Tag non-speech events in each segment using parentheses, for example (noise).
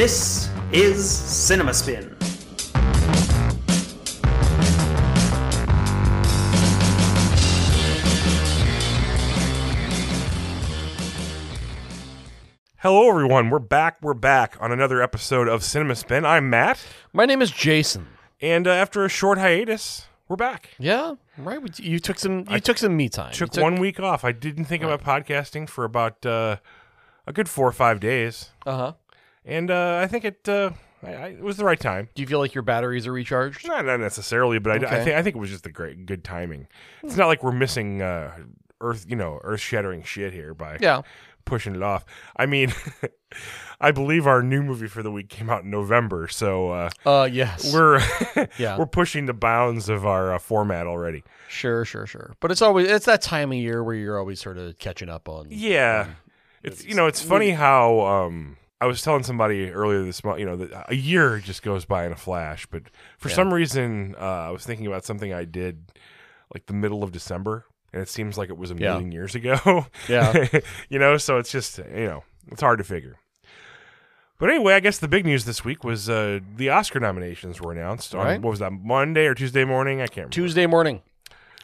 This is Cinema Spin. Hello, everyone. We're back. We're back on another episode of Cinema Spin. I'm Matt, My name is Jason. and uh, after a short hiatus, we're back. Yeah, right. we- You took some. You took some me time. Took, You took one week off. I didn't think about podcasting for about uh, a good four or five days, Uh huh. And uh, I think it uh, I, I, it was the right time. Do you feel like your batteries are recharged? Not, not necessarily, but I, I Okay. think I think it was just a great good timing. It's not like we're missing uh, earth, you know, earth shattering shit here by Yeah. pushing it off. I mean, (laughs) I believe our new movie for the week came out in November, so uh, Uh. Yes. we're (laughs) Yeah. we're pushing the bounds of our uh, format already. sure. Sure. Sure. But it's always it's that time of year where you're always sort of catching up on. Yeah, it's you know it's funny how um I was telling somebody earlier this month, you know, that a year just goes by in a flash, but for Yeah. some reason uh, I was thinking about something I did like the middle of December, and it seems like it was a Yeah. million years ago. Yeah. (laughs) you know, so it's just you know it's hard to figure. But anyway, I guess the big news this week was uh, the Oscar nominations were announced on Right. what was that Monday or Tuesday morning? I can't remember. Tuesday morning,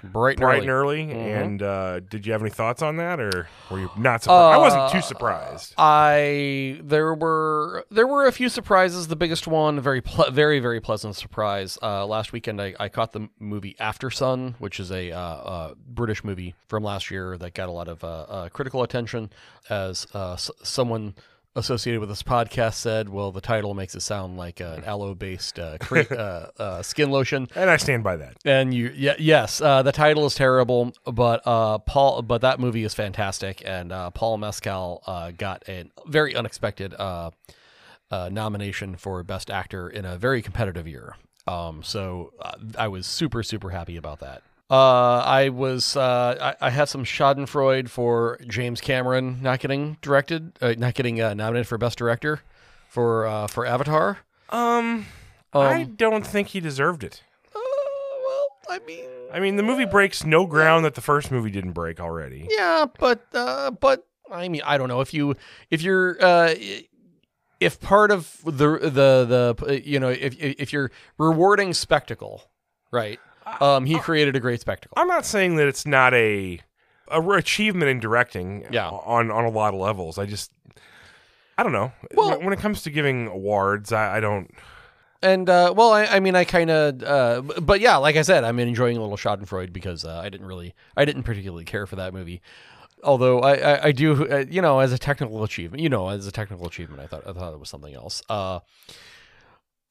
bright and bright early. and early. Mhm. And uh, did you have any thoughts on that, or were you not surprised? I wasn't too Uh, surprised. I there were there were a few surprises. The biggest one, very ple- very very pleasant surprise. Uh, last weekend, I, I caught the movie Aftersun, which is a uh, uh, British movie from last year that got a lot of uh, uh, critical attention. As uh, s- someone associated with this podcast said, "Well, the title makes it sound like an aloe-based uh, cre- (laughs) uh, uh, skin lotion." and I stand by that. And you, yeah, yes, uh, the title is terrible, but uh, Paul, but that movie is fantastic, and uh, Paul Mescal uh, got a very unexpected uh, uh, nomination for Best Actor in a very competitive year. Um, so I was super, super happy about that. Uh, I was, uh, I, I had some Schadenfreude for James Cameron not getting directed, uh, not getting uh, nominated for Best Director for uh, for Avatar. Um, Um, I don't think he deserved it. uh, well, I mean, I mean, the movie breaks no ground that the first movie didn't break already. Yeah, but uh, but I mean, I don't know if you if you're uh, if part of the the the you know if if you're rewarding spectacle, right? Um, he created a great spectacle. I'm not saying that it's not a a r- achievement in directing. Yeah. on on a lot of levels. I just, I don't know. Well- when, when it comes to giving awards, I, I don't. And uh, well, I, I mean, I kind of, uh, b- but yeah, like I said, I'm enjoying a little Schadenfreude because uh, I didn't really, I didn't particularly care for that movie. Although I, I, I do, uh, you know, as a technical achievement, you know, as a technical achievement, I thought, I thought it was something else. Uh,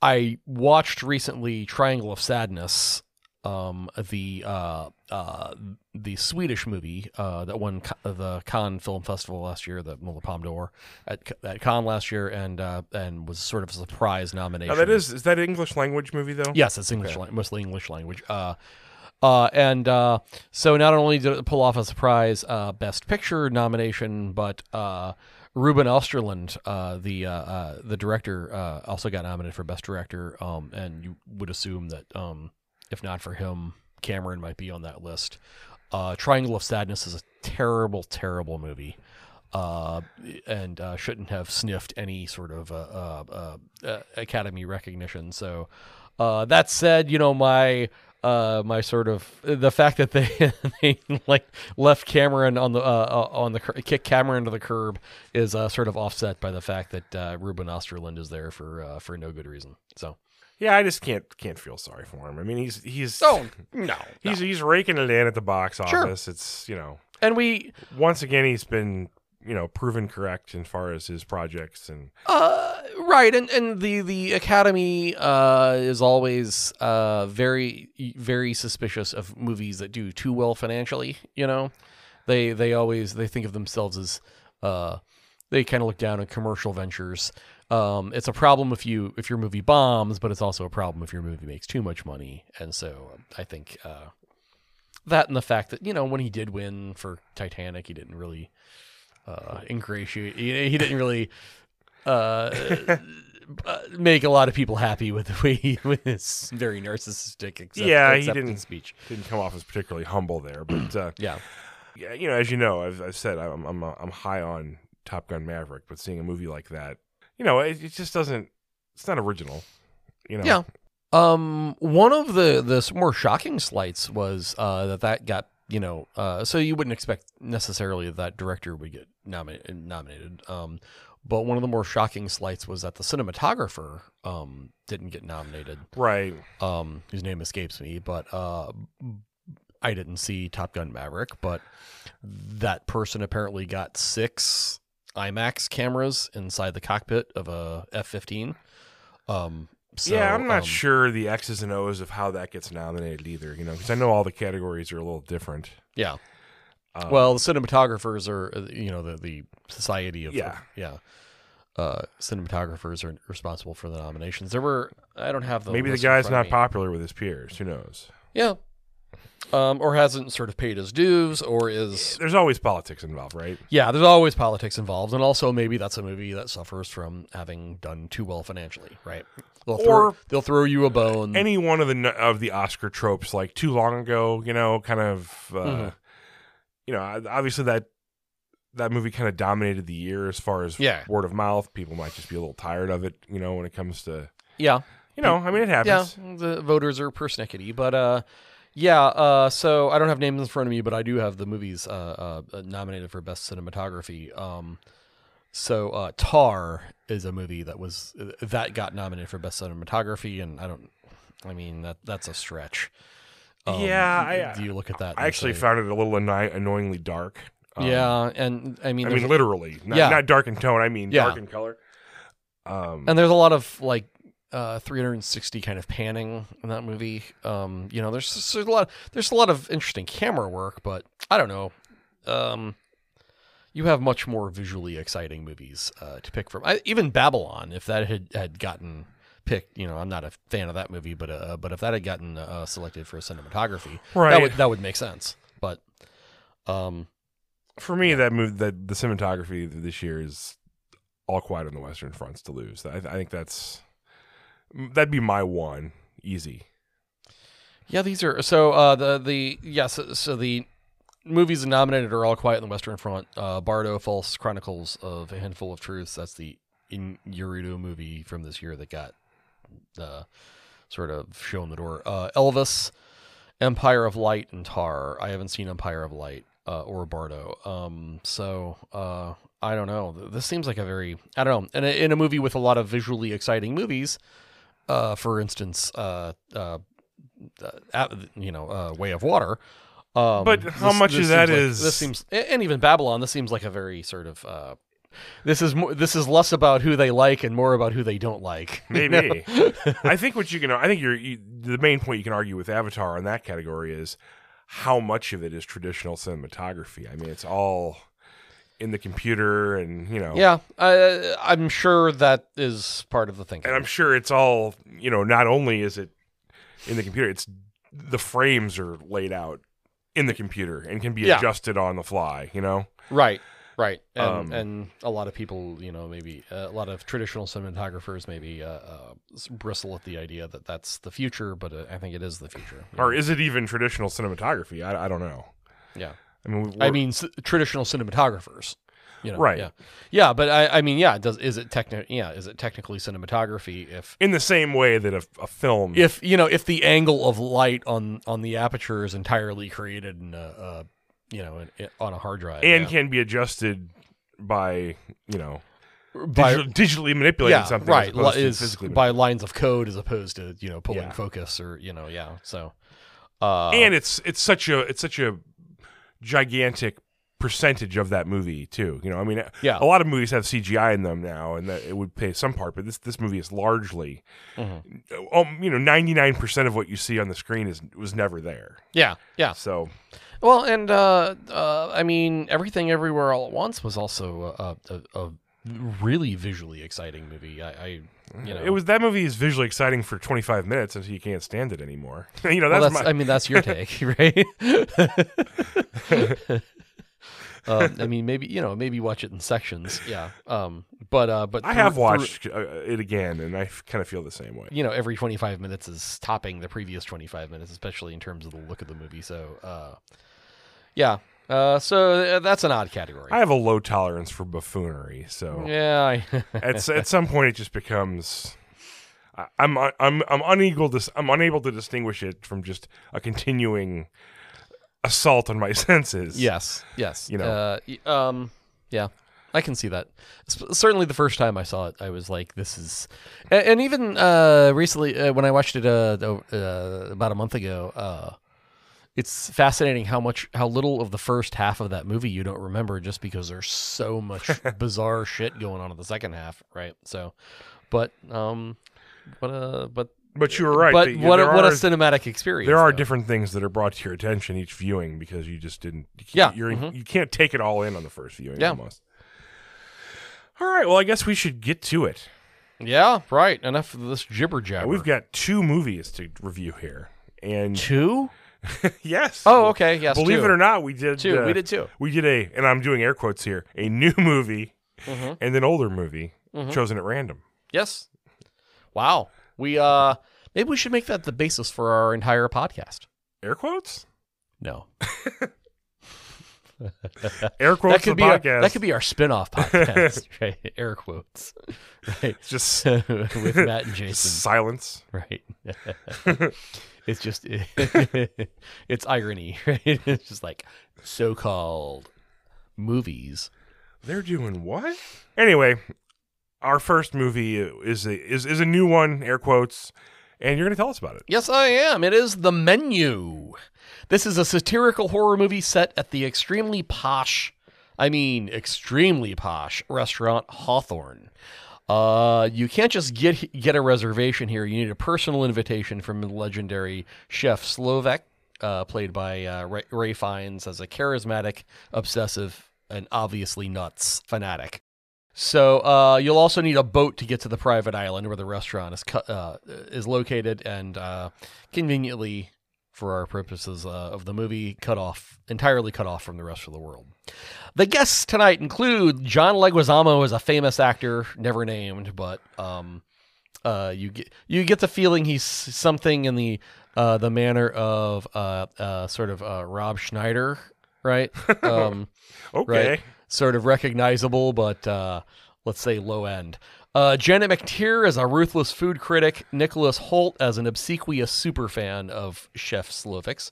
I watched recently Triangle of Sadness, um, the uh, uh, the Swedish movie uh, that won the Cannes Film Festival last year, the well, the Palme d'Or at, at Cannes last year, and uh, and was sort of a surprise nomination. Now, that is is that an English language movie though? Yes, it's English, lang- mostly English language. Uh, uh, and uh, so not only did it pull off a surprise uh, Best Picture nomination, but uh, Ruben Östlund, uh, the uh, uh, the director, uh, also got nominated for Best Director. Um, and you would assume that um, if not for him, Cameron might be on that list. Uh, Triangle of Sadness is a terrible, terrible movie. Uh, and uh, shouldn't have sniffed any sort of uh, uh, uh, uh, Academy recognition. So, that said, you know my my sort of the fact that they (laughs) they like left Cameron on the on the kick Cameron to the curb is sort of offset by the fact that Ruben Östlund is there for for no good reason. So, yeah. I just can't can't feel sorry for him. I mean, he's he's oh (laughs) no, he's he's raking it in at the box Sure. office. It's you know and we once again he's been you know proven correct as far as his projects and Uh, right, and and the the Academy uh, is always uh, very very suspicious of movies that do too well financially. You know, they they always they think of themselves as uh, they kind of look down on commercial ventures. Um, it's a problem if you if your movie bombs, but it's also a problem if your movie makes too much money. And so I think uh, that and the fact that you know when he did win for Titanic, he didn't really uh, ingratiate. He, he didn't really uh, (laughs) uh, make a lot of people happy with the way he with his very narcissistic accept, Yeah, he didn't- speech. didn't come off as particularly humble there. But uh, (clears throat) Yeah, yeah, you know, as you know, I've, I've said I'm I'm I'm high on Top Gun Maverick, but seeing a movie like that, you know, it, it just doesn't. It's not original. You know. Yeah. Um, one of the the more shocking slights was uh, that that got you know uh, so you wouldn't expect necessarily that director would get nominated nominated. Um, but one of the more shocking slights was that the cinematographer um didn't get nominated. Right. Um, whose name escapes me, but uh, I didn't see Top Gun Maverick, but that person apparently got six IMAX cameras inside the cockpit of a F fifteen. Um, so, yeah, I'm not um, sure the X's and O's of how that gets nominated either. You know, because I know all the categories are a little different. Yeah. Um, Well, the cinematographers are, uh, you know, the the society of Yeah. yeah. Uh, cinematographers are responsible for the nominations. There were I don't have the maybe the guy's not me. popular with his peers. Who knows? Yeah. Um, or hasn't sort of paid his dues, or is There's always politics involved, right? yeah. There's always politics involved, and also maybe that's a movie that suffers from having done too well financially, right? They'll throw, Or- they'll throw you a bone. Any one of the of the Oscar tropes, like too long ago, you know, kind of, uh, Mhm. you know, obviously that that movie kind of dominated the year as far as Yeah. word of mouth. People might just be a little tired of it, you know, when it comes to, yeah, you know, I mean, it happens. Yeah, the voters are persnickety, but uh, yeah. Uh, so I don't have names in front of me, but I do have the movies uh, uh nominated for best cinematography. Um, so uh, Tar is a movie that was that got nominated for best cinematography, and I don't. I mean that that's a stretch. Um, Yeah, I- do you look at that? I actually say- found it a little annoy- annoyingly dark. Um, yeah, and I mean, I mean, literally, not, Yeah. not dark in tone. I mean, Yeah. dark in color. Um, and there's a lot of like uh 360 kind of panning in that movie. Um you know there's, there's a lot there's a lot of interesting camera work but i don't know. Um you have much more visually exciting movies uh, to pick from. I, even babylon if that had had gotten picked you know i'm not a fan of that movie but uh, but if that had gotten uh, selected for a cinematography that Right. would that would make sense. But um for me, that move, that the cinematography this year is all quiet on the Western Fronts to lose. I, I think that's that'd be my one easy. Yeah, these are so uh, the the yes so, so the movies nominated are all quiet in the Western Front. Uh, Bardo, False Chronicles of a Handful of Truths. That's the in Yurido movie from this year that got uh, sort of shown the door. Uh, Elvis, Empire of Light, and Tar. I haven't seen Empire of Light uh, or Bardo. Um, so uh, I don't know. This seems like a very I don't know. In a, in a movie with a lot of visually exciting movies, uh, for instance, uh, uh, uh, you know, uh, Way of Water. Um, But how much of seems that like- is- this seems, and even Babylon. This seems like a very sort of. Uh, this is more, this is less about who they like and more about who they don't like. (laughs) you know? Maybe. I think what you can. I think you're you, the main point you can argue with Avatar in that category is how much of it is traditional cinematography. I mean, it's all in the computer, and you know, Yeah, uh, I'm sure that is part of the thinking. and I'm sure it's all you know. Not only is it in the computer, it's the frames are laid out in the computer and can be Yeah. adjusted on the fly. You know, Right, right, and Um, and a lot of people, you know, maybe uh, a lot of traditional cinematographers maybe uh, uh, bristle at the idea that that's the future, but uh, I think it is the future. or know? is it even traditional cinematography? I, I don't know. yeah, I mean, I mean s- traditional cinematographers. You know, Right. Yeah, yeah, but I, I mean, yeah. Does is it techni- Yeah, is it technically cinematography if in the same way that a, a film, if you know if the angle of light on on the aperture is entirely created in a, uh you know in, in- on a hard drive and yeah. can be adjusted by you know by digitally, digitally manipulating yeah, something right as opposed li- to is physically by lines of code as opposed to you know pulling Yeah. focus or you know yeah so uh and it's it's such a it's such a gigantic percentage of that movie too you know i mean Yeah. a lot of movies have cgi in them now and that it would play some part but this this movie is largely Mhm. um, you know 99% of what you see on the screen is was never there yeah yeah so well and uh uh i mean everything everywhere all at once was also a, a, a really visually exciting movie i, I you know it was that movie is visually exciting for 25 minutes until you can't stand it anymore (laughs) you know Well, that's, that's, my I mean, that's your (laughs) take, (laughs) right? um, I mean, maybe you know, maybe watch it in sections, yeah. Um, but uh, but i through- have watched uh, it again and i kind of feel the same way you know, every twenty five minutes is topping the previous twenty five minutes, especially in terms of the look of the movie. So, uh, yeah, Uh, so uh, that's an odd category. I have a low tolerance for buffoonery, so yeah. I, (laughs) at at some point it just becomes. I'm I'm I'm unable to I'm unable to distinguish it from just a continuing assault on my (laughs) senses. yes. Yes. You know. Uh, um. Yeah. I can see that. Certainly, the first time I saw it, I was like, "This is," and, and even uh, recently uh, when I watched it uh, uh, about a month ago, uh, it's fascinating how much, how little of the first half of that movie you don't remember, just because there's so much (laughs) bizarre shit going on in the second half, right? So, but um, what a but But you were right. but that what a, what a cinematic experience. There are though. different things that are brought to your attention each viewing because you just didn't. You Yeah, can't- you're, mhm. you can't take it all in on the first viewing. Yeah. almost. All right. Well, I guess we should get to it. Yeah, right. Enough of this jibber jabber. We've got two movies to review here, and two. (laughs) yes. Oh, okay. Yes, Believe two. it or not, we did. two. uh, we did two. We did a, and I'm doing air quotes here, a new (laughs) movie Mhm. and an older movie Mhm. chosen at random. Yes. Wow. We uh maybe we should make that the basis for our entire podcast. Air quotes. No. (laughs) Air quotes. that could the be our, that could be our spin-off podcast, right? Air quotes. Right. just With Matt and Jason, silence. right? It's just (laughs) it's irony, (laughs) right? It's just like so-called movies. They're doing what? Anyway, our first movie is a is is a new one. Air quotes, and you're going to tell us about it. Yes, I am. It is The Menu. This is a satirical horror movie set at the extremely posh, I mean, extremely posh restaurant Hawthorn. Uh, you can't just get get a reservation here. You need a personal invitation from the legendary chef Slowik, uh, played by uh, Ralph, Ralph Fiennes, as a charismatic, obsessive, and obviously nuts fanatic. So uh, you'll also need a boat to get to the private island where the restaurant is cu- uh, is located, and uh, conveniently, for our purposes uh, of the movie, cut off entirely cut off from the rest of the world. The guests tonight include John Leguizamo as a famous actor, never named, but um, uh, you get you get the feeling he's something in the uh, the manner of uh, uh, sort of uh, Rob Schneider, right? (laughs) Um, Okay. right? Sort of recognizable, but uh, let's say low end. Uh, Janet McTeer as a ruthless food critic, Nicholas Hoult as an obsequious superfan of Chef Slowik's,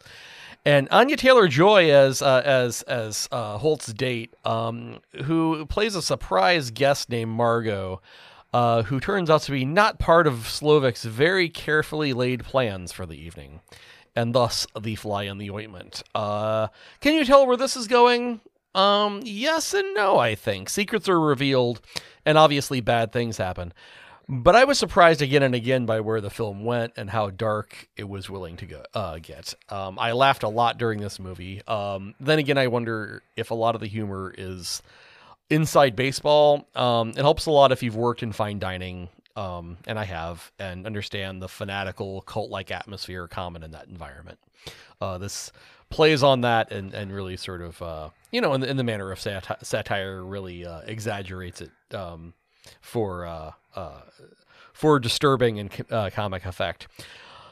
and Anya Taylor Joy as uh, as as uh, Hoult's date, um, who plays a surprise guest named Margot. Uh, who turns out to be not part of Slowik's very carefully laid plans for the evening, and thus the fly in the ointment. Uh, can you tell where this is going? Um, yes and no, I think. Secrets are revealed, and obviously bad things happen. But I was surprised again and again by where the film went and how dark it was willing to go uh, get. Um, I laughed a lot during this movie. Um, then again, I wonder if a lot of the humor is inside baseball. Um, it helps a lot if you've worked in fine dining, um, and I have, and understand the fanatical cult-like atmosphere common in that environment. Uh, this plays on that and, and really sort of uh, you know in the, in the manner of sati- satire really uh, exaggerates it um, for uh, uh, for disturbing and uh, comic effect.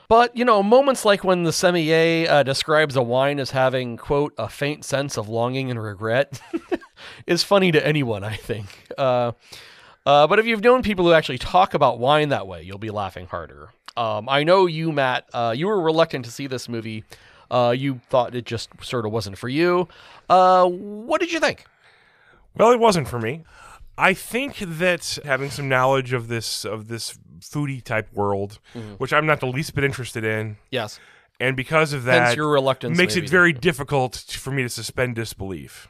But you know, moments like when the sommelier describes a wine as having "quote a faint sense of longing and regret" (laughs) is funny to anyone, I think. Uh, but if you've known people who actually talk about wine that way, you'll be laughing harder. Um, I know you, Matt. Uh, you were reluctant to see this movie. Uh, you thought it just sort of wasn't for you. Uh, what did you think? Well, it wasn't for me. I think that having some knowledge of this of this foodie type world, Mm-hmm. which I'm not the least bit interested in, Yes, and because of hence that, your reluctance makes maybe it very difficult for me to suspend disbelief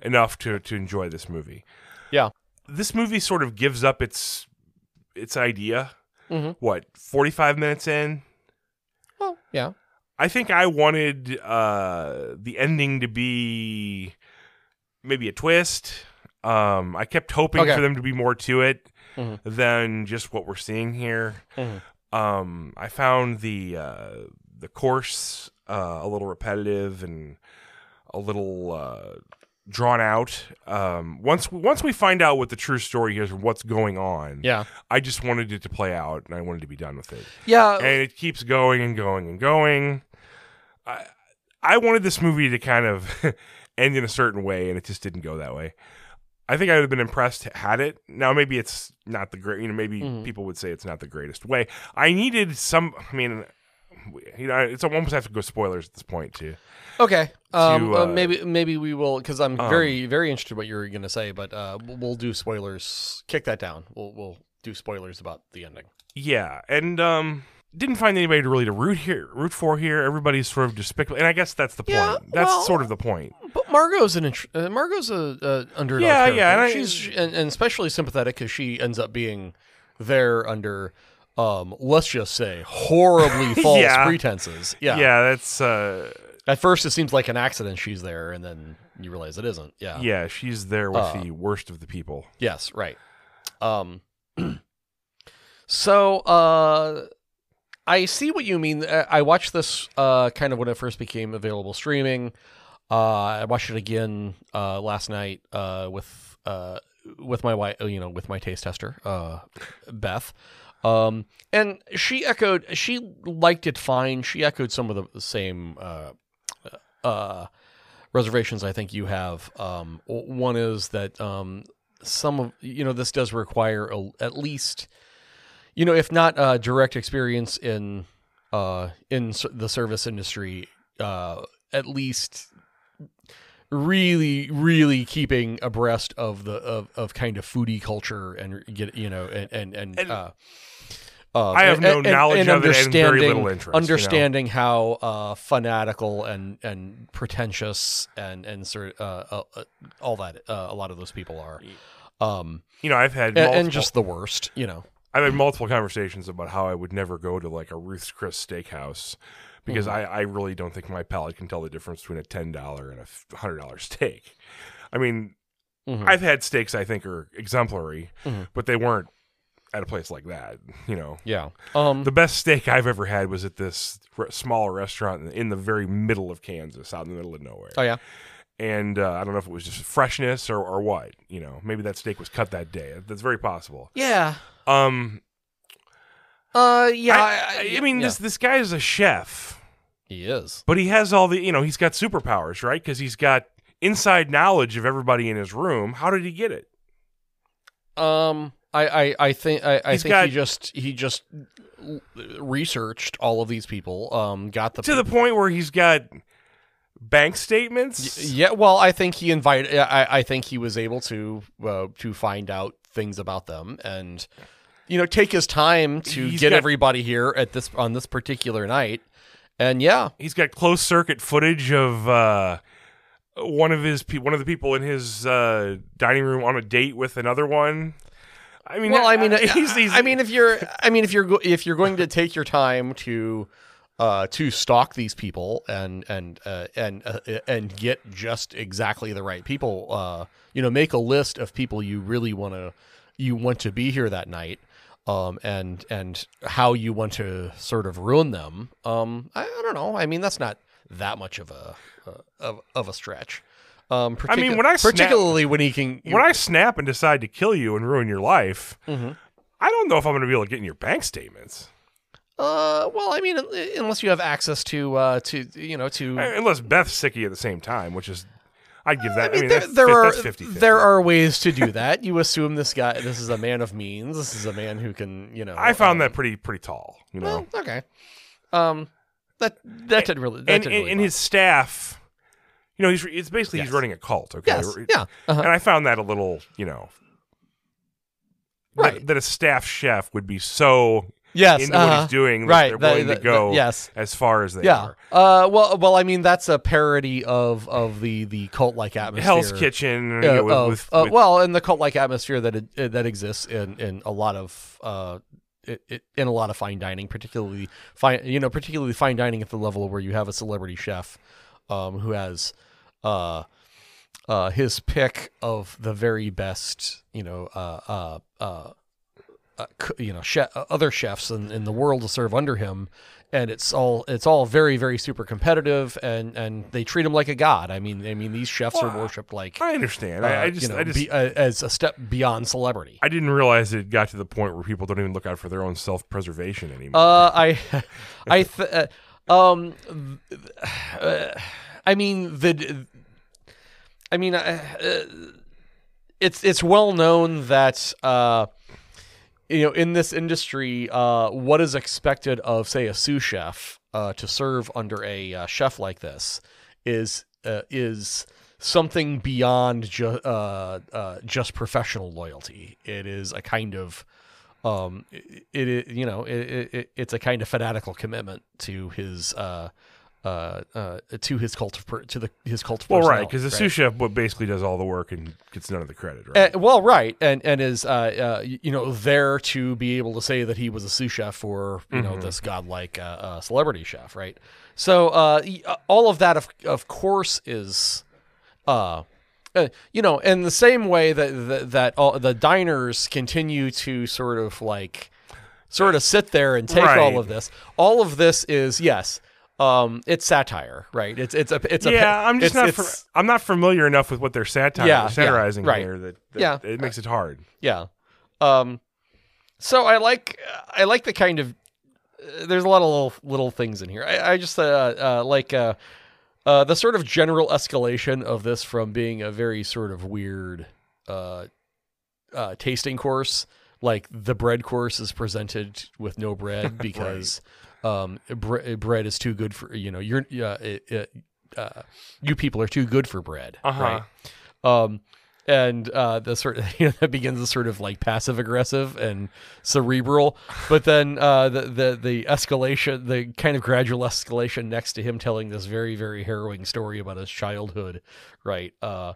enough to to enjoy this movie. Yeah. This movie sort of gives up its its idea. Mhm. What, 45 minutes in? Well, yeah. I think I wanted uh, the ending to be maybe a twist. Um, I kept hoping Okay. for them to be more to it Mhm. than just what we're seeing here. Mhm. Um, I found the uh, the course uh, a little repetitive and a little uh, drawn out. Um, once once we find out what the true story is and what's going on, Yeah. I just wanted it to play out and I wanted to be done with it Yeah. and it keeps going and going and going. I I wanted this movie to kind of (laughs) end in a certain way, and it just didn't go that way. I think I would have been impressed had it. Now maybe it's not the great. You know, maybe Mhm. people would say it's not the greatest way. I needed some. I mean, you know, it's almost have to go spoilers at this point too. Okay. Um, to, uh, uh, maybe maybe we will because I'm um, very very interested what you're going to say, but uh, we'll, do spoilers. Kick that down. We'll we'll do spoilers about the ending. Yeah, and um, didn't find anybody to really to root here, root for here. Everybody's sort of despicable, and I guess that's the point. Yeah, that's well- sort of the point. But Margot's an int- uh, Margot's a, a underdog. Yeah, character. yeah, and I- she's and, and especially sympathetic because she ends up being there under. Um, let's just say horribly (laughs) false Yeah. pretenses. Yeah. Yeah, that's uh, At first, it seems like an accident she's there, and then you realize it isn't. Yeah. yeah, she's there with Uh, the worst of the people. Yes, right. Um (clears throat) so uh I see what you mean. Uh, I watched this uh kind of when it first became available streaming. Uh I watched it again uh last night uh with uh with my wife, you know, with my taste tester, uh Beth. Um and she echoed she liked it fine. She echoed some of the, same uh uh reservations I think you have. Um one is that um some of you know this does require a, at least you know if not uh, direct experience in uh, in the service industry uh, at least really really keeping abreast of the of, of kind of foodie culture and get you know and and and, And uh, uh, I have no and- and- knowledge and of it and very understanding- little interest, you know? Understanding how uh, fanatical and and pretentious and and sort uh, uh, uh, all that uh, a lot of those people are, um, You know, I've had and, multiple, and just the worst, you know. I've had multiple conversations about how I would never go to like a Ruth's Chris Steakhouse because Mm-hmm. I, I really don't think my palate can tell the difference between a ten dollar and a hundred dollar steak. I mean, Mhm. I've had steaks I think are exemplary, Mhm. but they weren't at a place like that. You know, Yeah. Um. the best steak I've ever had was at this r- small restaurant in, in the very middle of Kansas, out in the middle of nowhere. oh yeah. And uh, I don't know if it was just freshness or, or what. You know, maybe that steak was cut that day. That's very possible. Yeah. Um, Uh. Yeah. I, I, I mean, yeah. this this guy is a chef, he is. but he has all the you know he's got superpowers, right? Because he's got inside knowledge of everybody in his room. How did he get it? Um. I. I. I think. I. I He's think got- he just. He just researched all of these people. Um. Got the. To the point where he's got bank statements. Yeah, well, I think he invited. I, I think he was able to uh, to find out things about them, and you know, take his time to He's get got- everybody here at this on this particular night. And yeah, He's got closed circuit footage of uh, one of his pe- one of the people in his uh, dining room on a date with another one. I mean, well, I mean, he's, he's, (laughs) I mean, if you're, I mean, if you're, go- if you're going to take your time to, uh, to stalk these people and and uh, and uh, and get just exactly the right people, uh, you know, make a list of people you really want to, you want to be here that night, um, and and how you want to sort of ruin them. Um, I, I don't know. I mean, that's not that much of a uh, of, of a stretch. Um, I mean, when I snap- particularly when he can, when I snap and decide to kill you and ruin your life, Mhm. I don't know if I'm going to be able to get in your bank statements. Uh, well, I mean, unless you have access to, uh, to you know, to. Uh, Unless Beth's sicky at the same time, which is, I'd give that. I mean, I mean, there, that's, there are that's 50 there are ways to do that. You assume this guy, this is a man of means. This is a man who can, you know. I found um, that pretty pretty tall, you know. Well, okay. Um, that that didn't really. That and and, really and bother his staff, you know, he's it's basically he's running a cult. Okay, Yes. Yeah. Uh-huh. and I found that a little, you know, that- Right. That, a staff chef would be so Yes. into what uh-huh. he's doing that Right. they're that- willing that- to go that- yes. as far as they Yeah. are. Uh. Well. Well. I mean, that's a parody of of the the cult like atmosphere. Hell's Kitchen, you uh, know, with, of- with, uh, with- well, and the cult like atmosphere that it, that exists in in a lot of uh it, it, in a lot of fine dining, particularly fine you know particularly fine dining at the level where you have a celebrity chef um who has uh uh his pick of the very best you know uh uh uh. Uh, you know, chef, other chefs in, in the world to serve under him, and it's all it's all very very super competitive, and and they treat him like a god. I mean, I mean these chefs are worshipped like I understand. uh, I, I just, you know, I just, be, uh, as a step beyond celebrity. I didn't realize it got to the point where people don't even look out for their own self preservation anymore. Uh, I, (laughs) I, th- uh, Um, (sighs) uh, I mean the, I mean, uh, uh, it's it's well known that uh, you know, in this industry, uh, what is expected of say a sous chef uh, to serve under a uh, chef like this is uh, is something beyond ju- uh, uh, just professional loyalty. It is a kind of um, it, it you know it, it, it's a kind of fanatical commitment to his uh, uh, uh, to his cult of per- to the his cult of Well, right, because the right? sous chef what basically does all the work and gets none of the credit, right? Uh, well, right, and and is uh, uh, you know there to be able to say that he was a sous chef for you know this godlike uh, uh, celebrity chef, right? So uh, uh, all of that, of of course, is uh, uh, you know, in the same way that that, that all, the diners continue to sort of like sort of sit there and take Right. all of this. All of this is yes. Um, it's satire, right? It's it's a it's a yeah, I'm just not. fa- I'm not familiar enough with what they're satire, Yeah, yeah, satirizing right. here that, that Yeah. it makes it hard. Yeah. Um so I like I like the kind of uh, there's a lot of little little things in here. I, I just uh, uh like uh uh the sort of general escalation of this from being a very sort of weird uh uh tasting course like the bread course is presented with no bread (laughs) because um bre- bread is too good for you know you're uh, it, it, uh you people are too good for bread Uh-huh. right um and uh the sort of (laughs) you know that begins as sort of like passive aggressive and cerebral. But then uh the the the escalation the kind of gradual escalation next to him telling this very very harrowing story about his childhood right uh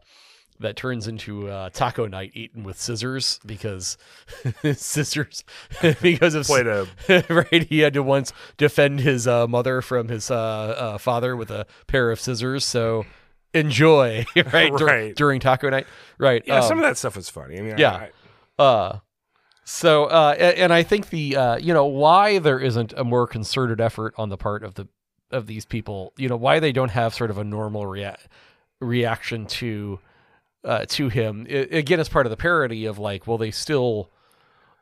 that turns into uh, taco night eaten with scissors because (laughs) scissors (laughs) because of Played a right he had to once defend his uh, mother from his uh, uh, father with a pair of scissors. So enjoy (laughs) (laughs) right, dur- Right. during taco night right yeah. some um, of that stuff is funny. I mean, yeah. I, uh so uh and, i think the uh you know why there isn't a more concerted effort on the part of the of these people you know why they don't have sort of a normal rea- reaction to uh to him I- again as part of the parody of like well they still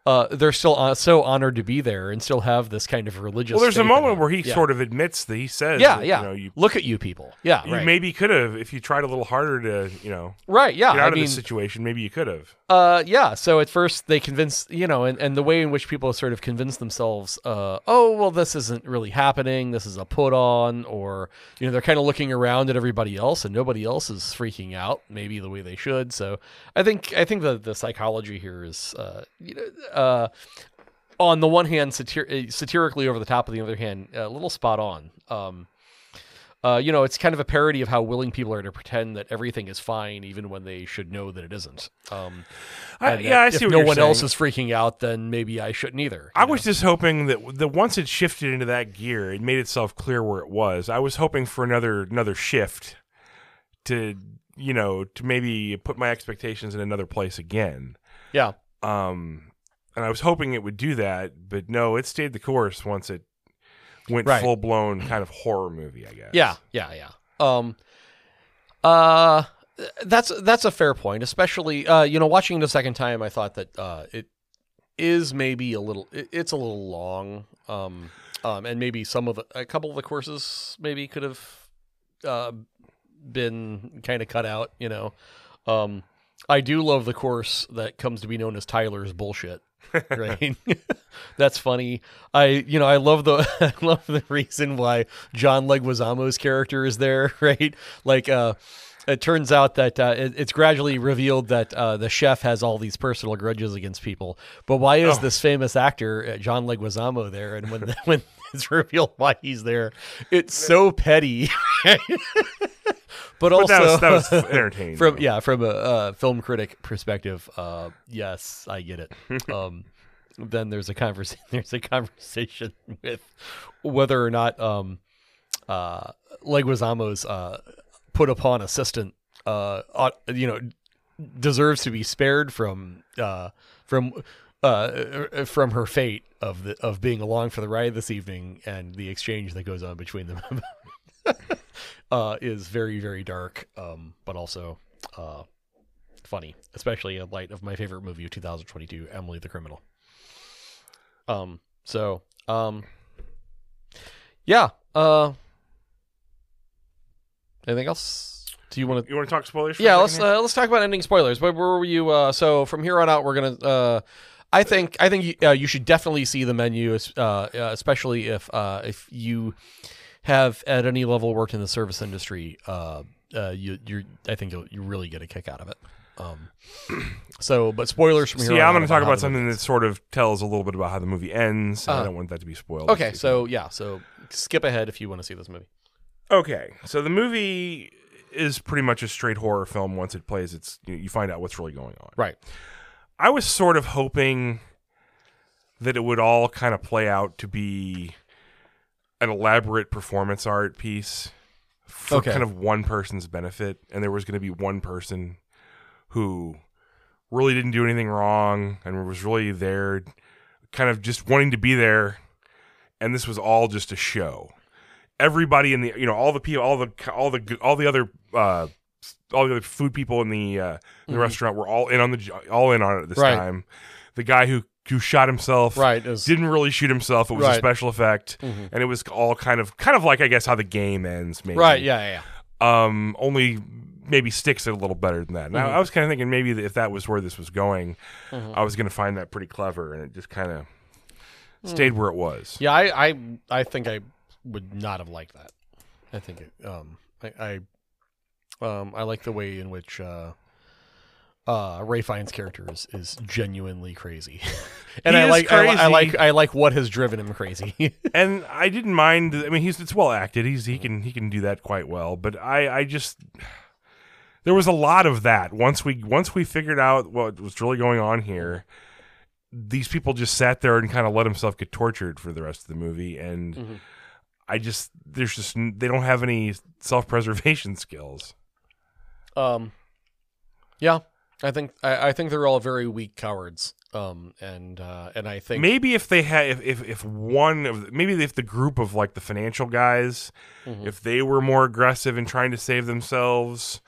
uh they're still uh, so honored to be there and still have this kind of religious well, there's a moment where he Yeah. sort of admits that he says, yeah that, yeah you know, you, look at you people yeah you right maybe could have if you tried a little harder to, you know, right yeah get out i of mean this situation. Maybe you could have. Uh, yeah. So at first they convince you know, and, and the way in which people sort of convince themselves, uh, oh well, this isn't really happening. This is a put on, or you know, they're kind of looking around at everybody else, and nobody else is freaking out, maybe the way they should. So I think I think the the psychology here is, uh, you know, uh, on the one hand, satir- uh, satirically over the top. On the other hand, a little spot on. Um, uh, you know, it's kind of a parody of how willing people are to pretend that everything is fine, even when they should know that it isn't. Um, I, yeah, I see if no one saying. else is freaking out, then maybe I shouldn't either. I you was just hoping that that once it shifted into that gear, it made itself clear where it was. I was hoping for another another shift to you know to maybe put my expectations in another place again. Yeah. Um, and I was hoping it would do that, but no, it stayed the course once it went Right. full blown kind of horror movie. I guess. yeah, yeah, yeah. Um, uh, that's that's a fair point. Especially, uh, you know, watching it a second time, I thought that uh, it is maybe a little. It, it's a little long. Um, um, and maybe some of the, a couple of the courses maybe could have uh, been kind of cut out. You know, um, I do love the course that comes to be known as Tyler's bullshit. (laughs) right (laughs) that's funny i you know i love the (laughs) i love the reason why john leguizamo's character is there right like uh it turns out that uh, it, it's gradually revealed that uh, the chef has all these personal grudges against people. But why is Oh. this famous actor uh, John Leguizamo there? And when when it's revealed why he's there, it's so petty. But also, But that was that was (laughs) entertaining. from though. yeah from a uh, film critic perspective uh yes i get it (laughs) um then there's a conversation (laughs) there's a conversation with whether or not um uh leguizamo's uh put upon assistant uh ought- you know deserves to be spared from uh from uh from her fate of the of being along for the ride this evening and the exchange that goes on between them (laughs) uh is very very dark um but also uh funny especially in light of my favorite movie of 2022 Emily the Criminal um so um Yeah. Uh, anything else? Do you want to? You want to talk spoilers? Yeah, let's uh, let's talk about ending spoilers. But where were you? Uh, so from here on out, we're gonna. Uh, I think I think you, uh, you should definitely see the menu, uh, uh, especially if uh, if you have at any level worked in the service industry. Uh, uh, you you're I think you'll you really get a kick out of it. Um, (clears throat) so, but spoilers from here. So on yeah, I'm going to talk about something that sort of tells a little bit about how the movie ends. and I Uh, don't want that to be spoiled. Okay, so yeah, so skip ahead if you want to see this movie. Okay, so the movie is pretty much a straight horror film. Once it plays, it's you, you find out what's really going on. Right. I was sort of hoping that it would all kind of play out to be an elaborate performance art piece for Okay. kind of one person's benefit, and there was going to be one person who really didn't do anything wrong and was really there, kind of just wanting to be there, and this was all just a show. Everybody in the, you know, all the people, all the, all the, all the other, uh, all the other food people in the uh, the restaurant were all in on the, all in on it at this Mm-hmm. Right. time. The guy who who shot himself, Right. Is, didn't really shoot himself. It was a special effect, Mhm. and it was all kind of, kind of like I guess how the game ends, maybe. Right. Yeah. Yeah. yeah. Um, only maybe sticks it a little better than that. And Mhm. I, I was kind of thinking maybe if that was where this was going, Mhm. I was going to find that pretty clever, and it just kind of stayed where it was. Yeah, I, I, I think I would not have liked that. I think it, um, I, I, um, I like the way in which uh, uh, Ralph Fiennes' character is, is genuinely crazy, (laughs) and He I is like, I, li- I crazy. like, I like what has driven him crazy. (laughs) and I didn't mind. I mean, he's it's well acted. He's he can he can do that quite well. But I I just there was a lot of that once we once we figured out what was really going on here. These people just sat there and kind of let himself get tortured for the rest of the movie, and Mhm. I just there's just n- they don't have any self preservation (laughs) skills. um, yeah, I think, I, I think they're all very weak cowards. Um, and uh, and I think Maybe if they had if if, if one of maybe if the group of like the financial guys, Mhm. if they were more aggressive in trying to save themselves.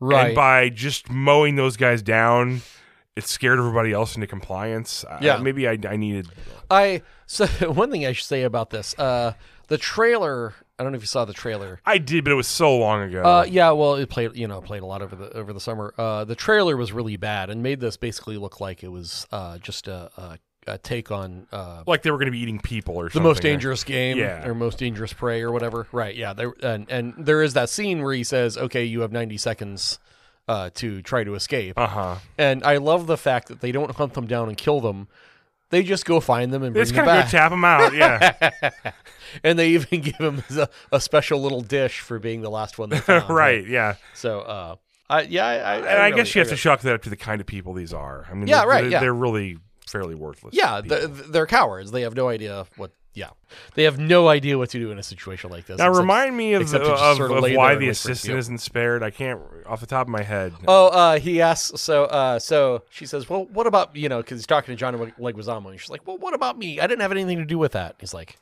right, And by just mowing those guys down, it scared everybody else into compliance. Yeah. maybe I, I needed. I (laughs) so one thing I should say about this, uh, the trailer. I don't know if you saw the trailer. I did, but it was so long ago. Uh, yeah, well, it played, you know, played a lot over the over the summer. Uh, the trailer was really bad and made this basically look like it was uh, just a, a, a take on uh, like they were going to be eating people or something. the most dangerous game Yeah. or most dangerous prey or whatever. Right? Yeah. There and and there is that scene where he says, "Okay, you have ninety seconds." Uh, to try to escape, Uh huh. and I love the fact that they don't hunt them down and kill them; they just go find them and bring It's them back. tap them out. Yeah. (laughs) and they even (laughs) give him a, a special little dish for being the last one they (laughs) found. right. Yeah. So, uh, I, yeah, I, I, And I, really- guess you have I to really- chalk that up to the kind of people these are. I mean, Yeah, they're, right, They're, yeah. they're really fairly worthless. Yeah, they're, they're cowards. They have no idea what. Yeah, they have no idea what to do in a situation like this. now except- remind me of, the, of, sort of of why the and wait for it to assistant go. isn't spared. I can't off the top of my head. Oh, uh, he asks. So, uh, so she says, "Well, what about you know?" Because he's talking to John Leguizamo, and she's like, "Well, what about me? I didn't have anything to do with that." He's like,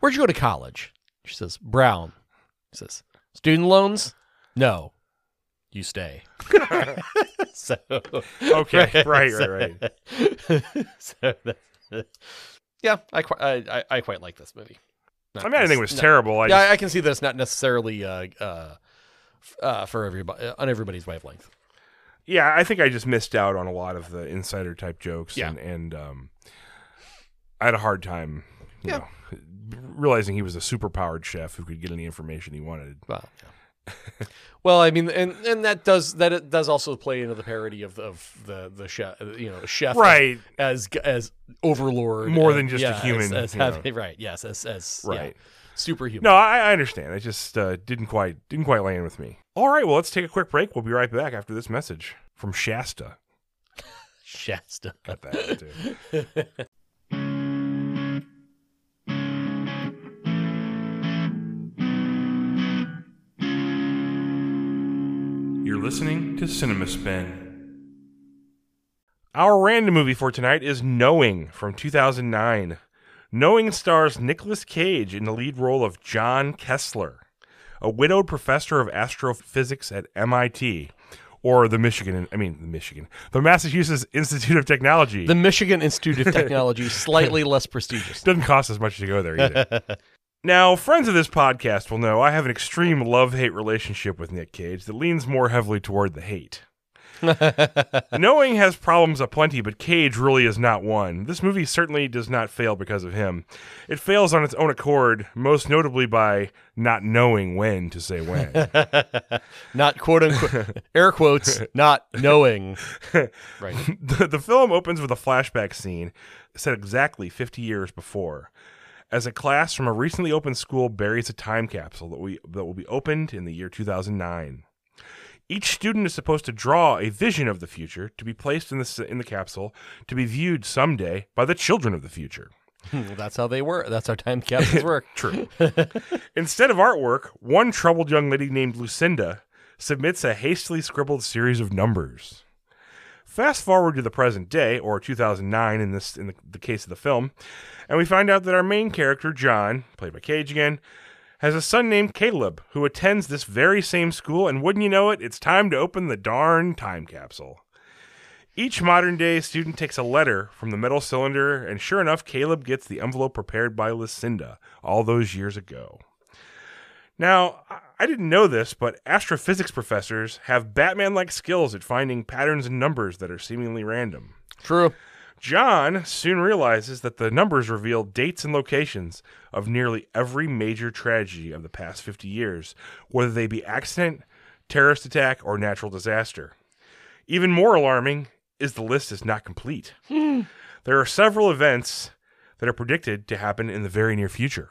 "Where'd you go to college?" She says, "Brown." He says, "Student loans? No, you stay." (laughs) so, Okay, right, right, right. so (laughs) that's, yeah, I, I I quite like this movie. Not I mean, I think it was no- terrible. I yeah, just- I can see that it's not necessarily uh, uh, uh, for everybody on everybody's wavelength. yeah, I think I just missed out on a lot of the insider type jokes, Yeah. and, and um, I had a hard time, you Yeah. know, realizing he was a super powered chef who could get any information he wanted. Well, yeah. Well, I mean, and and that does that it does also play into the parody of of the the chef, you know, chef Right, as as overlord, More uh, than just a human, as, as having, right? Yes, as as right. yeah, superhuman. No, I, I understand. I just uh, didn't quite didn't quite land with me. All right, well, let's take a quick break. We'll be right back after this message from Shasta. (laughs) Shasta. Got that too. (laughs) listening to Cinema Spin. Our random movie for tonight is Knowing from 2009. Knowing stars Nicolas Cage in the lead role of John Koestler, a widowed professor of astrophysics at MIT. or the Michigan, I mean, the Michigan, the Massachusetts Institute of Technology. The Michigan Institute of (laughs) Technology, slightly less prestigious. Doesn't cost as much to go there either. (laughs) now, friends of this podcast will know I have an extreme love hate relationship with Nick Cage that leans more heavily toward the hate. (laughs) Knowing has problems aplenty, but Cage really is not one. This movie certainly does not fail because of him. It fails on its own accord, most notably by not knowing when to say when. (laughs) Not quote unquote, (laughs) air quotes, not knowing. Right. the, the film opens with a flashback scene set exactly 50 years before. As a class from a recently opened school buries a time capsule that, we, that will be opened in the year 2009. Each student is supposed to draw a vision of the future to be placed in the, in the capsule to be viewed someday by the children of the future. Hmm, well, that's how they work. That's how time (laughs) capsules work. True. (laughs) Instead of artwork, one troubled young lady named Lucinda submits a hastily scribbled series of numbers. Fast forward to the present day, or 2009 in this in the, the case of the film, and we find out that our main character John, played by Cage again, has a son named Caleb who attends this very same school, and wouldn't you know it, it's time to open the darn time capsule. Each modern day student takes a letter from the metal cylinder, and sure enough, Caleb gets the envelope prepared by Lucinda all those years ago. Now, I- I didn't know this, but astrophysics professors have Batman like skills at finding patterns and numbers that are seemingly random. True. John soon realizes that the numbers reveal dates and locations of nearly every major tragedy of the past 50 years, whether they be accident, terrorist attack, or natural disaster. Even more alarming is the list is not complete. Hmm. there are several events that are predicted to happen in the very near future.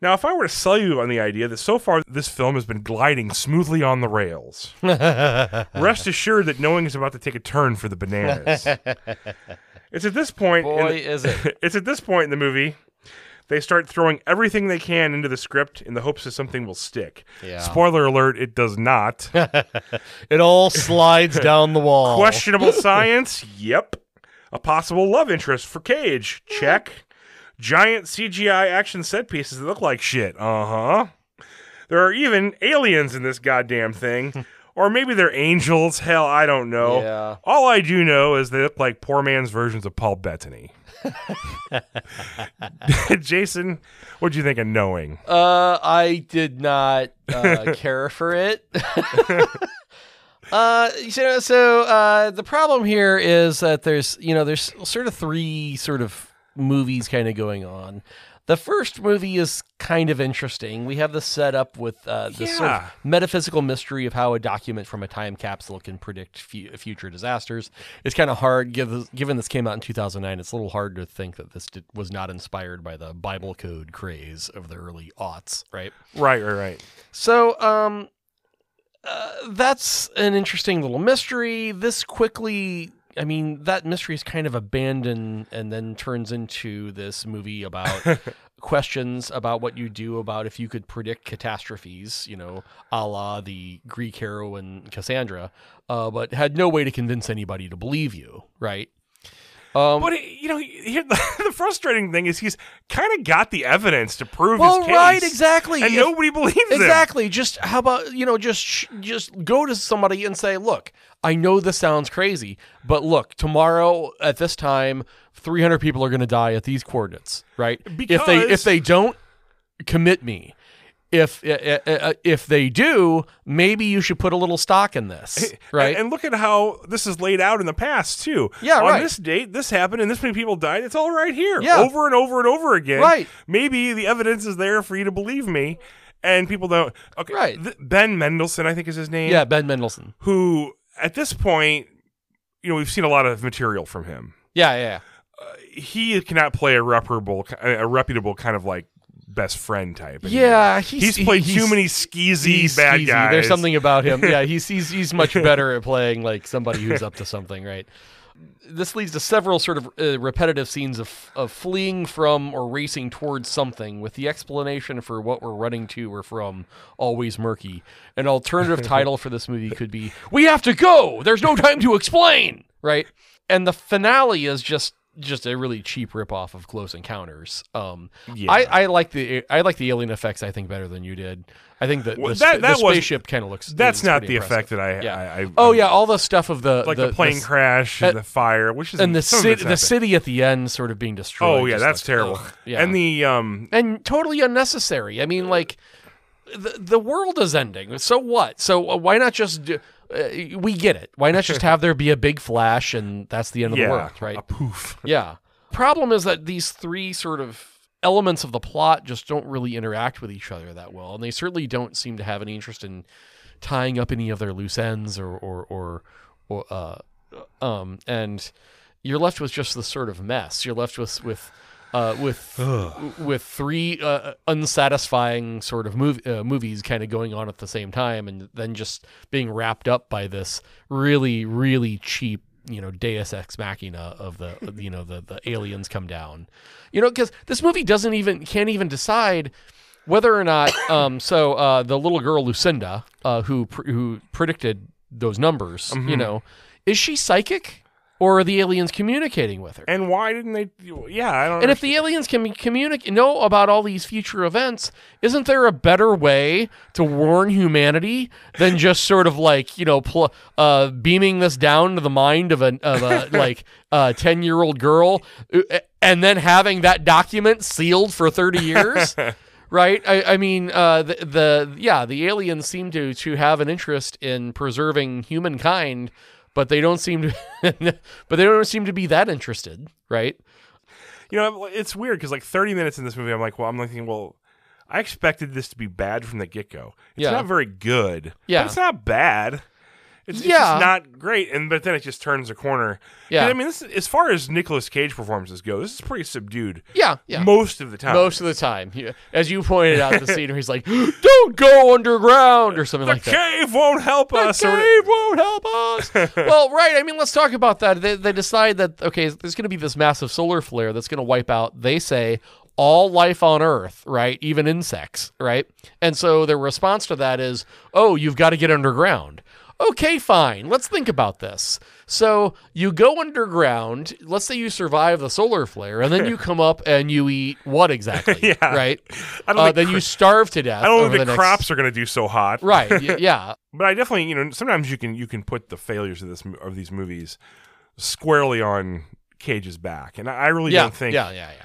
Now, if I were to sell you on the idea that so far this film has been gliding smoothly on the rails, (laughs) rest assured that knowing is about to take a turn for the bananas. (laughs) it's at this point in Boy, the- is it. (laughs) it's at this point in the movie they start throwing everything they can into the script in the hopes that something will stick. Yeah. Spoiler alert, it does not. It all slides down the wall. Questionable science? Yep. A possible love interest for Cage? Check. Giant CGI action set pieces that look like shit? Uh huh. There are even aliens in this goddamn thing. (laughs) or maybe they're angels. Hell, I don't know. Yeah. All I do know is they look like poor man's versions of Paul Bettany. (laughs) (laughs) Jason, what'd you think of knowing? Uh, I did not uh, care for it. uh, so, so uh, the problem here is that there's, you know, there's sort of three sort of movies kind of going on. The first movie is kind of interesting. We have the setup with uh, this sort of metaphysical mystery of how a document from a time capsule can predict fu- future disasters. It's kind of hard, give, given this came out in 2009. It's a little hard to think that this did, was not inspired by the Bible code craze of the early aughts, right? Right, right, right. So, um, uh, that's an interesting little mystery. This quickly, I mean, that mystery is kind of abandoned and then turns into this movie about (laughs) questions about what you do about if you could predict catastrophes, you know, a la the Greek heroine Cassandra, uh, but had no way to convince anybody to believe you, right? Um, But he- you know, he, (laughs) the, frustrating thing is he's kind of got the evidence to prove well, his case, right, exactly. and If- nobody believes him. Exactly. Just how about you know just just go to somebody and say, "Look, I know this sounds crazy, but look, tomorrow at this time, 300 people are going to die at these coordinates, right? if they if they don't commit me, if uh, uh, if they do, maybe you should put a little stock in this, right? And, look at how this is laid out in the past too. Yeah, On right. this date, this happened, and this many people died. It's all right here, Yeah. over and over and over again. Right. Maybe the evidence is there for you to believe me, and people don't. Okay. Right. th- ben Mendelsohn, I think is his name. yeah, Ben Mendelsohn. Who at this point, you know, we've seen a lot of material from him. Yeah, yeah, yeah. He cannot play a reputable, a reputable kind of like best friend type. anymore. Yeah, he's, he's- played he's- too many skeezy bad skeezy. guys. There's something about him. Yeah, he's (laughs) he's he's much better at playing like somebody who's up to (laughs) something, right? This leads to several sort of uh, repetitive scenes of of fleeing from or racing towards something, with the explanation for what we're running to or from always murky. An alternative (laughs) title for this movie could be "We have to go. There's no time to explain." Right, and the finale is just just a really cheap ripoff of Close Encounters. Um, Yeah. I, I like the I like the alien effects. I think better than you did. I think that Well, the, that- the was- spaceship kind of looks. That's not the impressive. effect that I. Yeah. I, I Oh yeah, all the stuff of the like the, plane s- crash and uh, the fire, which is and the city the city at the end sort of being destroyed. Oh yeah, that's like, terrible. ugh, yeah, And the um, and totally unnecessary. I mean, like the the world is ending. So what? So uh, why not just? Do, uh, we get it. Why not just have there be a big flash and that's the end of yeah, the world, right? a poof. (laughs) Yeah. Problem is that these three sort of elements of the plot just don't really interact with each other that well, and they certainly don't seem to have any interest in tying up any of their loose ends or or or, or uh, um, and you're left with just this sort of mess. You're left with with uh, with (sighs) with three uh, unsatisfying sort of mov- uh, movies kind of going on at the same time, and then just being wrapped up by this really really cheap you know Deus ex machina of the you know the the aliens come down, you know because this movie doesn't even can't even decide whether or not (coughs) um so uh the little girl Lucinda uh who pr- who predicted those numbers you know is she psychic or are the aliens communicating with her And why didn't they? Yeah, I don't. and if the aliens can be communicate, know about all these future events, isn't there a better way to warn humanity than just sort of like you know, pl- uh, beaming this down to the mind of a of a (laughs) like uh, ten year old girl, uh, and then having that document sealed for thirty years? (laughs) Right, I, I mean, uh, the, the yeah, the aliens seem to to have an interest in preserving humankind, but they don't seem to, (laughs) but they don't seem to be that interested, right? you know, it's weird because like 30 minutes in this movie, I'm like, well, I'm like thinking, well, I expected this to be bad from the get go. It's Yeah. not very good. Yeah. but it's not bad. It's, it's just not great, and but then it just turns a corner. Yeah. I mean, this is, as far as Nicolas Cage performances go, this is pretty subdued. Yeah, yeah. most of the time. Most of the time, Yeah. as you pointed out, the (laughs) scene where he's like, "Don't go underground" or something the like that. cave won't help The us. or- cave won't help us. (laughs) well, right. I mean, let's talk about that. They, they decide that okay, there's going to be this massive solar flare that's going to wipe out. They say all life on Earth, right? Even insects, right? And so their response to that is, "Oh, you've got to get underground." Okay, fine. Let's think about this. So you go underground. Let's say you survive the solar flare, and then you (laughs) come up and you eat what exactly? (laughs) Yeah. Right. I don't Uh, then cr- you starve to death. I don't think the, the next- crops are going to do so hot. Right. y- (laughs) Yeah. But I definitely, you know, sometimes you can you can put the failures of this of these movies squarely on Cage's back, and I I really yeah. don't think. Yeah. Yeah. Yeah.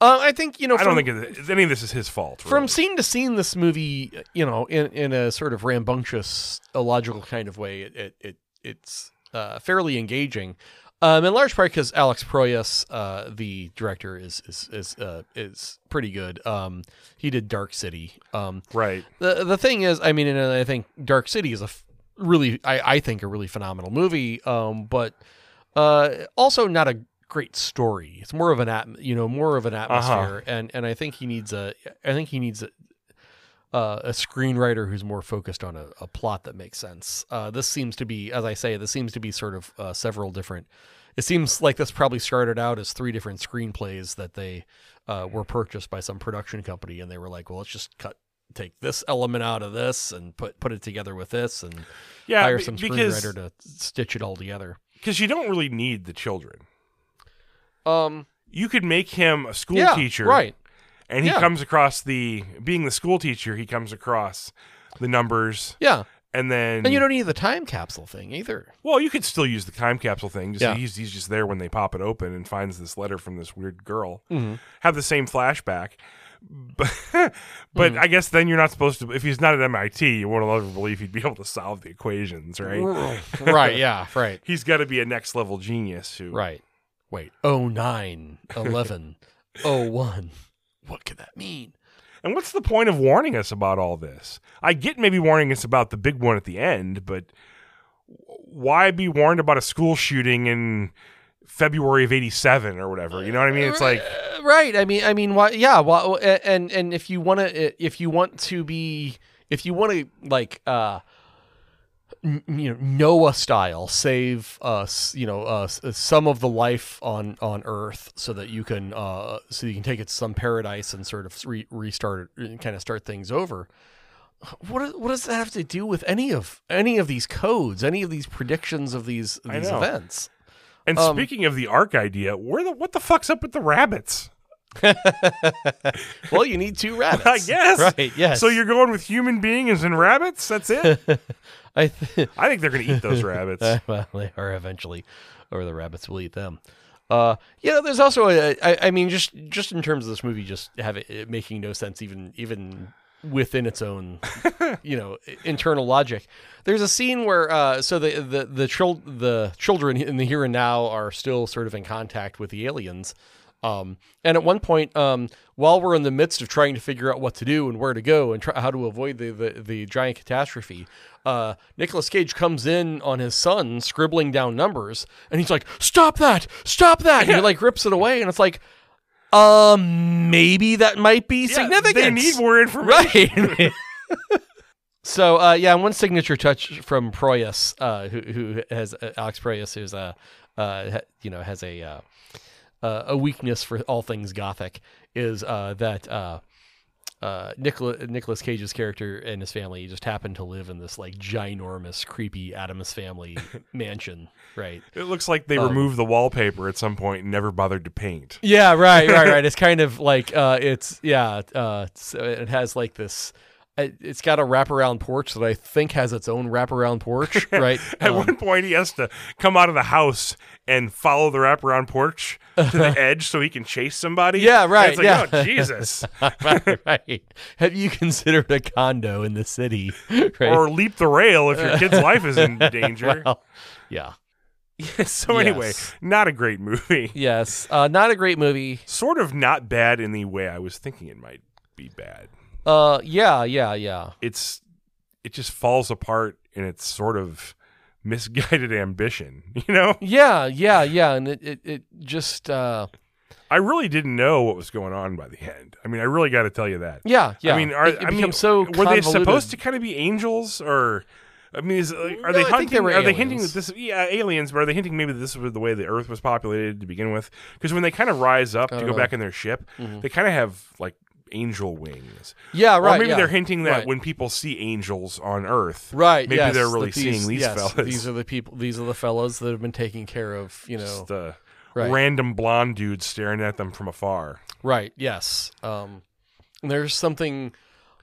Uh, I think you know. I don't think it- any of this is his fault. from scene to scene, this movie, you know, in, in a sort of rambunctious, illogical kind of way, it, it, it it's uh, fairly engaging. Um, in large part because Alex Proyas, uh, the director, is is is uh, is pretty good. Um, he did Dark City. Um, right. the the thing is, I mean, and I think Dark City is a f- really, I, I think, a really phenomenal movie. Um, but uh, also not a great story. It's more of an at, you know, more of an atmosphere, and and I think he needs a, I think he needs a. Uh, a screenwriter who's more focused on a, a plot that makes sense. Uh, this seems to be, as I say, this seems to be sort of uh, several different. It seems like this probably started out as three different screenplays that they uh, were purchased by some production company, and they were like, "Well, let's just cut take this element out of this and put put it together with this and Yeah, hire some because screenwriter to stitch it all together. because you don't really need the children. Um, You could make him a school yeah, teacher, right? And he Yeah. comes across the being the school teacher. He comes across the numbers, Yeah, and then and you don't need the time capsule thing either. Well, you could still use the time capsule thing. Just Yeah. he's he's just there when they pop it open and finds this letter from this weird girl. Mm-hmm. Have the same flashback. (laughs) But, but Mm-hmm. I guess then you're not supposed to. If he's not at MIT, you won't ever believe he'd be able to solve the equations, right? right? (laughs) Yeah, right, He's got to be a next level genius who. right. Wait, oh nine, eleven, (laughs) oh one. What could that mean? And what's the point of warning us about all this? I get maybe warning us about the big one at the end, but why be warned about a school shooting in February of '87 or whatever? You know what I mean? It's like. Uh, right. I mean, I mean, why? Yeah. Well, and and if you want to, if you want to be, if you want to like, uh, you know, Noah style, save us, you know, uh, some of the life on on Earth, so that you can, uh, so you can take it to some paradise and sort of re- restart it, kind of start things over. What what does that have to do with any of any of these codes, any of these predictions of these these events? And Um, speaking of the ark idea, where the what the fuck's up with the rabbits? (laughs) well, you need two rabbits. I guess. Right. Yes. So you're going with human beings and rabbits? That's it? (laughs) I th- I think they're going to eat those rabbits. Uh, (laughs) well, they are eventually, or the rabbits will eat them. Uh, you know, there's also a, I, I mean, just just in terms of this movie, just have it, it making no sense, even even within its own, you know, internal logic. There's a scene where, uh, so the the the, chil- the children in the here and now are still sort of in contact with the aliens. Um, and at one point, um, while we're in the midst of trying to figure out what to do and where to go and try, how to avoid the, the, the giant catastrophe, uh, Nicolas Cage comes in on his son scribbling down numbers, and he's like, "Stop that! Stop that!" And he like rips it away, and it's like, um, maybe that might be Yeah, significant. They need more information. Right. (laughs) so uh, yeah, one signature touch from Proyas, uh, who who has uh, Alex Proyas, who's a uh, you know has a uh, a weakness for all things gothic, is uh, that uh, uh, Nicola, Nicolas Cage's character and his family just happen to live in this like ginormous, creepy Addams family (laughs) mansion, right? It looks like they Um, removed the wallpaper at some point and never bothered to paint. Yeah, right, right, right. (laughs) It's kind of like uh, it's yeah. Uh, so it has like this. It- It's got a wraparound porch that I think has its own wraparound porch, (laughs) right? At Um, one point, he has to come out of the house and follow the wraparound porch to the (laughs) edge so he can chase somebody. Yeah, And right, It's like, yeah. oh, Jesus. (laughs) right, right. Have you considered a condo in the city? Right. Or leap the rail if your kid's life is in danger. Well, yeah. so, anyway, yes. not a great movie. Yes. Uh, not a great movie. Sort of not bad in the way I was thinking it might be bad. Uh, yeah, yeah, yeah. It's it just falls apart in its sort of misguided ambition, (laughs) you know? Yeah, yeah, yeah. And it, it, it just, uh, I really didn't know what was going on by the end. I mean, I really got to tell you that. yeah, yeah. I mean, are it, it I mean, so were they supposed to kind of be angels or? I mean, is, are No, they hunting? they are they hinting that this? Yeah, aliens. But are they hinting maybe that this was the way the Earth was populated to begin with? Because when they kind of rise up to go know. Mm-hmm. back in their ship, they kind of have like angel wings. Yeah, right. or maybe yeah. they're hinting that Right. when people see angels on Earth, Right. maybe yes, they're really seeing these yes, fellas. These are the people. These are the fellows that have been taking care of. You know. just uh, Right. random blonde dudes staring at them from afar. Right. Yes. Um, there's something.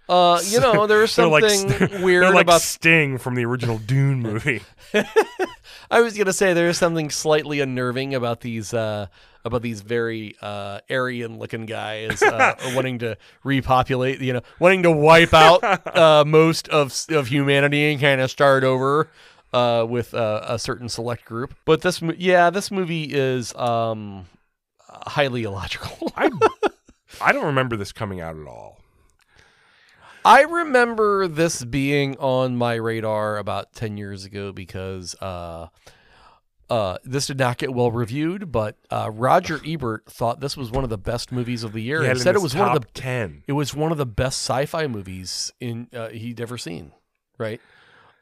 Uh, you know, (laughs) They're like something st- weird They're like about. Sting from the original Dune movie. (laughs) I was gonna say there's something slightly unnerving about these. Uh, about these very uh, Aryan-looking guys uh, (laughs) wanting to repopulate, you know, wanting to wipe out uh, most of of humanity and kind of start over uh, with uh, a certain select group. But this, yeah, this movie is um, highly illogical. I I don't remember this coming out at all. I remember this being on my radar about 10 years ago because uh, uh, this did not get well reviewed, but uh, Roger Ebert thought this was one of the best movies of the year. He and had said it was one of the ten. it was one of the best sci-fi movies in uh, he'd ever seen, right?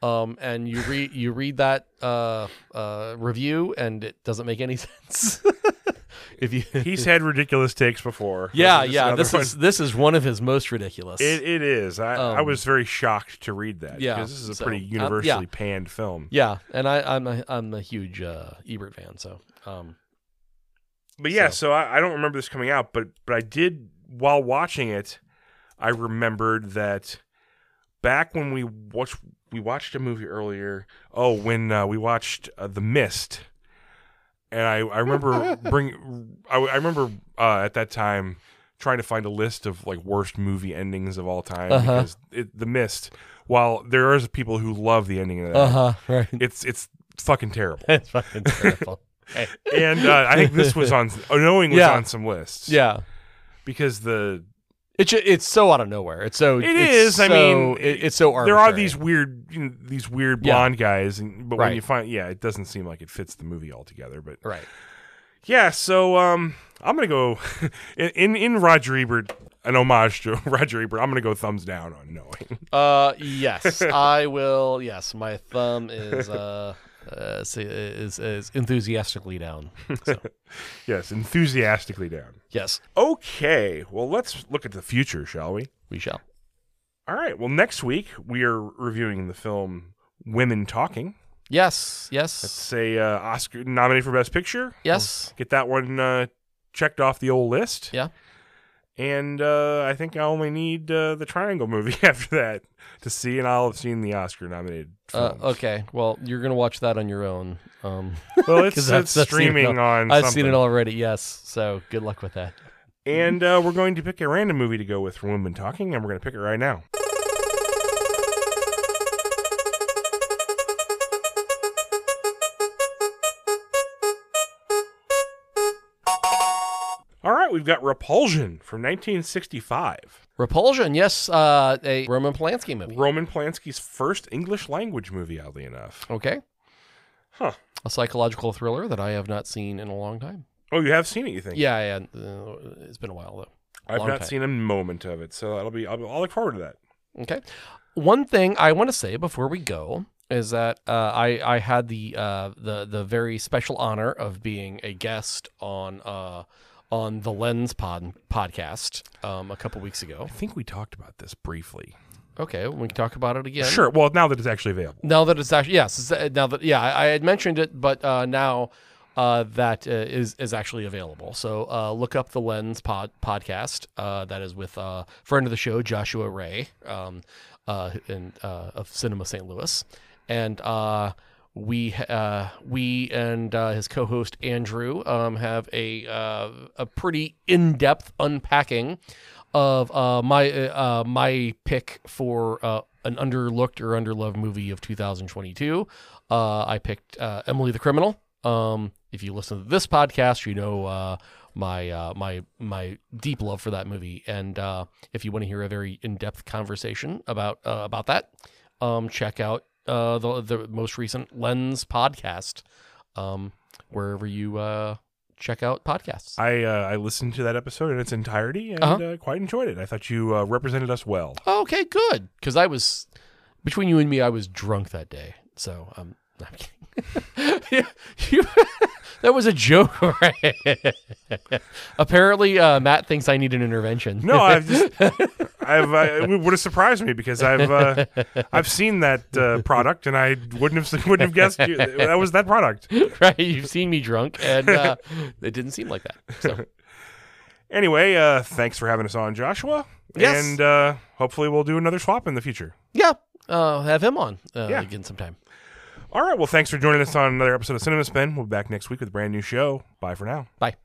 Um, and you read you read that uh, uh, review, and it doesn't make any (laughs) sense. If you, (laughs) He's had ridiculous takes before. yeah, This yeah, this one. is this is one of his most ridiculous. It, it is. I, I Um, was very shocked to read that. yeah, because this is a so, pretty um, universally yeah. panned film. Yeah, and I, I'm a I'm a huge uh, Ebert fan, so um, But yeah, So- so, I, I don't remember this coming out, but but I did while watching it. I remembered that back when we watched we watched a movie earlier. Oh, when uh, we watched uh, The Mist, and I I remember (laughs) bring I, I remember uh, at that time trying to find a list of like worst movie endings of all time Uh-huh. because it, The Mist. While there is people who love the ending of that, uh huh, right. it's it's fucking terrible. it's fucking terrible. (laughs) And uh, I think this was on knowing was Yeah. on some lists. yeah, because the it's ju- it's so out of nowhere. It's so It it's is, I mean, it, it's so there are these weird you know, these weird Yeah. blonde guys, and, but when you find yeah, it doesn't seem like it fits the movie altogether. But right. yeah, so um, I'm gonna go (laughs) in, in in Roger Ebert. An homage to (laughs) Roger Ebert. I'm gonna go thumbs down on knowing. Uh, yes, I will. Yes, my thumb is uh, uh is is enthusiastically down. (laughs) So, yes, enthusiastically down. yes, Okay, well let's look at the future, shall we? we shall. All right. Well, next week we are reviewing the film Women Talking. Yes, yes, It's a uh, Oscar nominated for Best Picture. yes. Get that one uh, checked off the old list. Yeah. And uh, I think I only need uh, the Triangle movie (laughs) after that to see, and I'll have seen the Oscar nominated Uh, okay, well, you're gonna watch that on your own. Um, (laughs) Well, it's, (laughs) it's I've seen it streaming on. I've something. seen it already. Yes, so good luck with that. And uh, we're going to pick a random movie to go with from Women Talking, and we're going to pick it right now. We've got Repulsion from 1965. Repulsion, yes, uh, a Roman Polanski movie. Roman Polanski's first English language movie, oddly enough. Okay, Huh. a psychological thriller that I have not seen in a long time. Oh, you have seen it, you think? Yeah, yeah, uh, it's been a while though. I've not time. seen a moment of it, so that'll be. I'll, I'll look forward to that. Okay. One thing I want to say before we go is that uh, I I had the uh, the the very special honor of being a guest on uh, on the Lens Pod podcast um, a couple weeks ago. I think we talked about this briefly. Okay, we can talk about it again. Sure. Well, now that it's actually available. Now that it's actually yes, uh, now that yeah, I, I had mentioned it, but uh, now uh, that uh, is is actually available. So uh, look up the Lens Pod podcast. Uh, that is with uh, friend of the show Joshua Ray, um, uh, in, uh, of Cinema St. Louis, and uh, we uh, we and uh, his co-host Andrew um, have a uh, a pretty in-depth unpacking of uh, my uh, my pick for uh, an underlooked or underloved movie of 2022. Uh, I picked uh, Emily the Criminal. Um, if you listen to this podcast, you know uh, my uh, my my deep love for that movie. And uh, if you want to hear a very in depth conversation about uh, about that, um, check out uh, the the most recent Lens podcast, um, wherever you uh, check out podcasts. I uh, I listened to that episode in its entirety and Uh-huh. uh, quite enjoyed it. I thought you uh, represented us well. Okay, good. Because I was between you and me, I was drunk that day. So um, (laughs) I'm not kidding. Yeah, (laughs) you- that was a joke, (laughs) right? Apparently, uh, Matt thinks I need an intervention. No, I've (laughs) just, I've uh, it would have surprised me because I've uh, I've seen that uh, product and I wouldn't have (laughs) wouldn't have guessed you, that was that product. right? You've seen me drunk, and uh, it didn't seem like that. So Anyway, uh, thanks for having us on, Joshua. Yes. And uh, hopefully we'll do another swap in the future. yeah, uh, have him on uh, Yeah. again sometime. All right. Well, thanks for joining us on another episode of Cinema Spin. We'll be back next week with a brand new show. Bye for now. Bye.